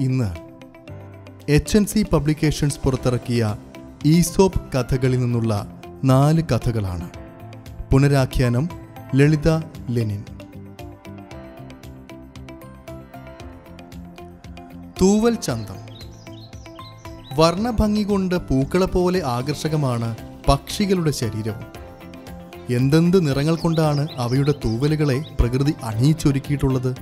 ഇന്ന് H N C publications പുറത്തിറക്കിയ Aesop കഥകളിൽ നിന്നുള്ള നാല് കഥകളാണ്. പുനരാഖ്യാനം ലളിത ലെനിൻ. തൂവൽ ചന്തം. വർണഭംഗി കൊണ്ട് പൂക്കളെ പോലെ ആകർഷകമാണ് പക്ഷികളുടെ ശരീരവും. എന്തെന്ത് നിറങ്ങൾ കൊണ്ടാണ് അവയുടെ തൂവലുകളെ പ്രകൃതി അണിയിച്ചൊരുക്കിയിട്ടുള്ളത്?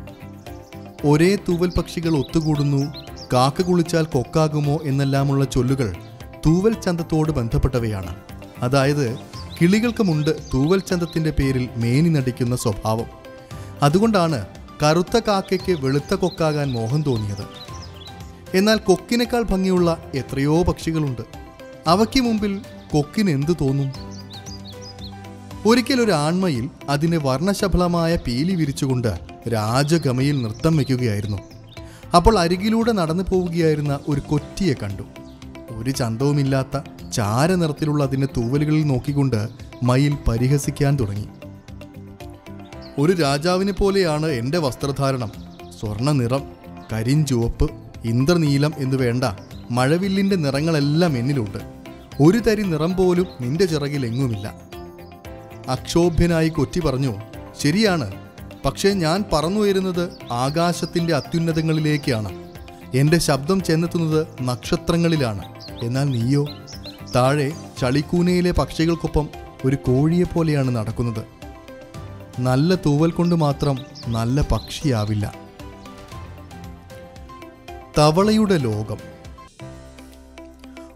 ഒരേ തൂവൽ പക്ഷികൾ ഒത്തുകൂടുന്നു. കാക്ക കുളിച്ചാൽ കൊക്കാകുമോ എന്നെല്ലാമുള്ള ചൊല്ലുകൾ തൂവൽ ചന്തത്തോട് ബന്ധപ്പെട്ടവയാണ്. അതായത് കിളികൾക്കുമുണ്ട് തൂവൽ ചന്തത്തിന്റെ പേരിൽ മേനി നടിക്കുന്ന സ്വഭാവം. അതുകൊണ്ടാണ് കറുത്ത കാക്കയ്ക്ക് വെളുത്ത കൊക്കാകാൻ മോഹം തോന്നിയത്. എന്നാൽ കൊക്കിനേക്കാൾ ഭംഗിയുള്ള എത്രയോ പക്ഷികളുണ്ട്. അവയ്ക്ക് മുമ്പിൽ കൊക്കിന് എന്തു തോന്നും? ഒരിക്കലൊരു ആൺമയിൽ അതിന്റെ വർണശബളമായ പീലി വിരിച്ചുകൊണ്ട് രാജഗമയിൽ നൃത്തം വയ്ക്കുകയായിരുന്നു. അപ്പോൾ അരികിലൂടെ നടന്നു പോവുകയായിരുന്ന ഒരു കൊറ്റിയെ കണ്ടു. ഒരു ചന്തവുമില്ലാത്ത ചാര നിറത്തിലുള്ള അതിന്റെ തൂവലുകളിൽ നോക്കിക്കൊണ്ട് മയിൽ പരിഹസിക്കാൻ തുടങ്ങി. ഒരു രാജാവിനെ പോലെയാണ് എന്റെ വസ്ത്രധാരണം. സ്വർണ നിറം കരിഞ്ചുവപ്പ് ഇന്ദ്രനീലം എന്ന് വേണ്ട മഴവില്ലിന്റെ നിറങ്ങളെല്ലാം എന്നിലുണ്ട്. ഒരു തരി നിറം പോലും നിന്റെ ചിറകിലെങ്ങുമില്ല. അക്ഷോഭ്യനായി കൊറ്റി പറഞ്ഞു ശരിയാണ് പക്ഷേ ഞാൻ പറന്നുയരുന്നത് ആകാശത്തിന്റെ അത്യുന്നതങ്ങളിലേക്കാണ്. എന്റെ ശബ്ദം ചെന്നെത്തുന്നത് നക്ഷത്രങ്ങളിലാണ്. എന്നാൽ നീയോ? താഴെ ചളിക്കൂനയിലെ പക്ഷികൾക്കൊപ്പം ഒരു കോഴിയെപ്പോലെയാണ് നടക്കുന്നത്. നല്ല തൂവൽ കൊണ്ട് മാത്രം നല്ല പക്ഷിയാവില്ല. തവളയുടെ ലോകം.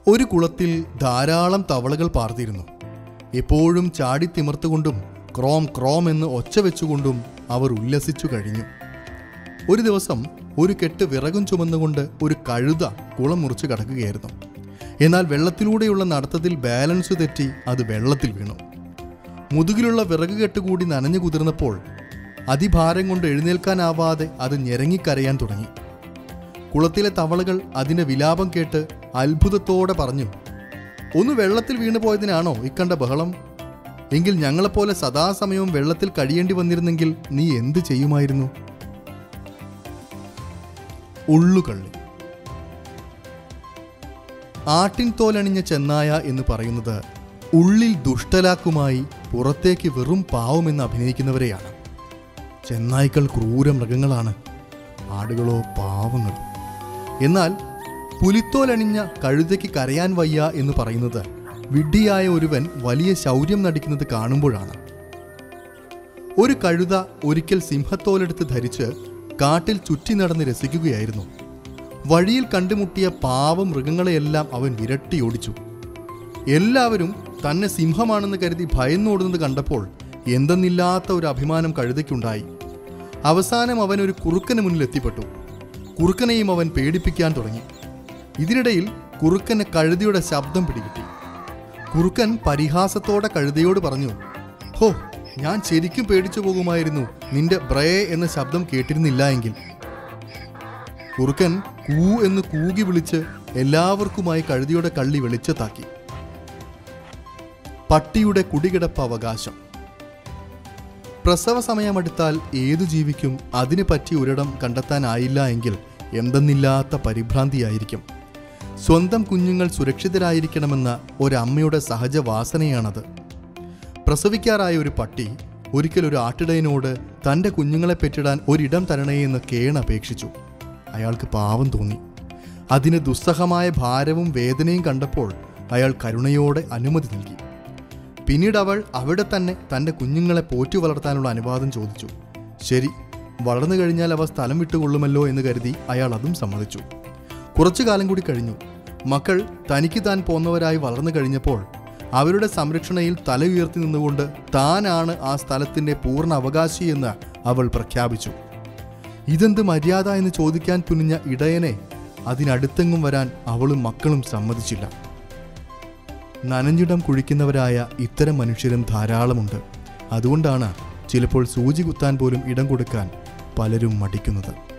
ഒരു കുളത്തിൽ ധാരാളം തവളകൾ പാർത്തിരുന്നു. എപ്പോഴും ചാടി തിമിർത്തുകൊണ്ടും ക്രോം ക്രോം എന്ന് ഒച്ച വെച്ചുകൊണ്ടും അവർ ഉല്ലസിച്ചു കഴിഞ്ഞു. ഒരു ദിവസം ഒരു കെട്ട് വിറകും ചുമന്നുകൊണ്ട് ഒരു കഴുത കുളം മുറിച്ച് കടക്കുകയായിരുന്നു. എന്നാൽ വെള്ളത്തിലൂടെയുള്ള നടത്തത്തിൽ ബാലൻസ് തെറ്റി അത് വെള്ളത്തിൽ വീണു. മുതുകിലുള്ള വിറക് കെട്ടുകൂടി നനഞ്ഞു കുതിർന്നപ്പോൾ അതിഭാരം കൊണ്ട് എഴുന്നേൽക്കാനാവാതെ അത് ഞെരങ്ങിക്കരയാൻ തുടങ്ങി. കുളത്തിലെ തവളകൾ അതിന്റെ വിലാപം കേട്ട് അത്ഭുതത്തോടെ പറഞ്ഞു ഒന്ന് വെള്ളത്തിൽ വീണു പോയതിനാണോ ഇക്കണ്ട ബഹളം? എങ്കിൽ ഞങ്ങളെപ്പോലെ സദാസമയവും വെള്ളത്തിൽ കഴിയേണ്ടി വന്നിരുന്നെങ്കിൽ നീ എന്ത് ചെയ്യുമായിരുന്നു? ഉള്ളുകള്ളി. ആട്ടിൻ തോലണിഞ്ഞ ചെന്നായ എന്ന് പറയുന്നത് ഉള്ളിൽ ദുഷ്ടലാക്കുമായി പുറത്തേക്ക് വെറും പാവമെന്ന് അഭിനയിക്കുന്നവരെയാണ്. ചെന്നായ്ക്കൾ ക്രൂര മൃഗങ്ങളാണ്. ആടുകളോ പാവങ്ങളും. എന്നാൽ പുലിത്തോലണിഞ്ഞ കഴുതയ്ക്ക് കരയാൻ വയ്യ എന്ന് പറയുന്നത് വിഡ്ഢിയായ ഒരുവൻ വലിയ ശൗര്യം നടിക്കുന്നത് കാണുമ്പോഴാണ്. ഒരു കഴുത ഒരിക്കൽ സിംഹത്തോലെടുത്ത് ധരിച്ച് കാട്ടിൽ ചുറ്റി നടന്ന് രസിക്കുകയായിരുന്നു. വഴിയിൽ കണ്ടുമുട്ടിയ പാവ മൃഗങ്ങളെയെല്ലാം അവൻ വിരട്ടി ഓടിച്ചു. എല്ലാവരും തന്നെ സിംഹമാണെന്ന് കരുതി ഭയന്നോടുന്നത് കണ്ടപ്പോൾ എന്തെന്നില്ലാത്ത ഒരു അഭിമാനം കഴുതയ്ക്കുണ്ടായി. അവസാനം അവൻ ഒരു കുറുക്കന് മുന്നിൽ എത്തിപ്പെട്ടു. കുറുക്കനെയും അവൻ പേടിപ്പിക്കാൻ തുടങ്ങി. ഇതിനിടയിൽ കുറുക്കന് കഴുതിയുടെ ശബ്ദം പിടികിട്ടി. കുറുക്കൻ പരിഹാസത്തോടെ കഴുതയോട് പറഞ്ഞു ഹോ ഞാൻ ശരിക്കും പേടിച്ചു പോകുമായിരുന്നു നിന്റെ ബ്രയെ എന്ന ശബ്ദം കേട്ടിരുന്നില്ല എങ്കിൽ. കുറുക്കൻ കൂ എന്ന് കൂകി വിളിച്ച് എല്ലാവർക്കുമായി കഴുതിയുടെ കള്ളി വെളിച്ചത്താക്കി. പട്ടിയുടെ കുടികിടപ്പ് അവകാശം പ്രസവ സമയമെടുത്താൽ ഏതു ജീവിക്കും അതിനു പറ്റിയ ഒരിടം കണ്ടെത്താനായില്ല എങ്കിൽ എന്തെന്നില്ലാത്ത പരിഭ്രാന്തിയായിരിക്കും. സ്വന്തം കുഞ്ഞുങ്ങൾ സുരക്ഷിതരായിരിക്കണമെന്ന ഒരമ്മയുടെ സഹജ വാസനയാണത് പ്രസവിക്കാറായ ഒരു പട്ടി ഒരിക്കൽ ഒരു ആട്ടിടയനോട് തന്റെ കുഞ്ഞുങ്ങളെ പെറ്റിടാൻ ഒരിടം തരണേ എന്ന് കേണപേക്ഷിച്ചു അയാൾക്ക് പാവം തോന്നി. അതിന് ദുസ്സഹമായ ഭാരവും വേദനയും കണ്ടപ്പോൾ അയാൾ കരുണയോടെ അനുമതി നൽകി. പിന്നീട് അവൾ അവിടെ തന്നെ തന്റെ കുഞ്ഞുങ്ങളെ പോറ്റി വളർത്താനുള്ള അനുവാദം ചോദിച്ചു. ശരി വളർന്നു കഴിഞ്ഞാൽ അവ സ്ഥലം വിട്ടുകൊള്ളുമല്ലോ എന്ന് കരുതി അയാൾ അതും സമ്മതിച്ചു. കുറച്ചു കാലം കൂടി കഴിഞ്ഞു. മക്കൾ തനിക്ക് താൻ പോന്നവരായി വളർന്നു കഴിഞ്ഞപ്പോൾ അവരുടെ സംരക്ഷണയിൽ തല ഉയർത്തി നിന്നുകൊണ്ട് താനാണ് ആ സ്ഥലത്തിന്റെ പൂർണ അവകാശി എന്ന് അവൾ പ്രഖ്യാപിച്ചു. ഇതെന്ത് മര്യാദ എന്ന് ചോദിക്കാൻ തുനിഞ്ഞ ഇടയനെ അതിനടുത്തെങ്ങും വരാൻ അവളും മക്കളും സമ്മതിച്ചില്ല. നനഞ്ഞിടം കുഴിക്കുന്നവരായ ഇത്തരം മനുഷ്യരും ധാരാളമുണ്ട്. അതുകൊണ്ടാണ് ചിലപ്പോൾ സൂചി കുത്താൻ പോലും ഇടം കൊടുക്കാൻ പലരും മടിക്കുന്നത്.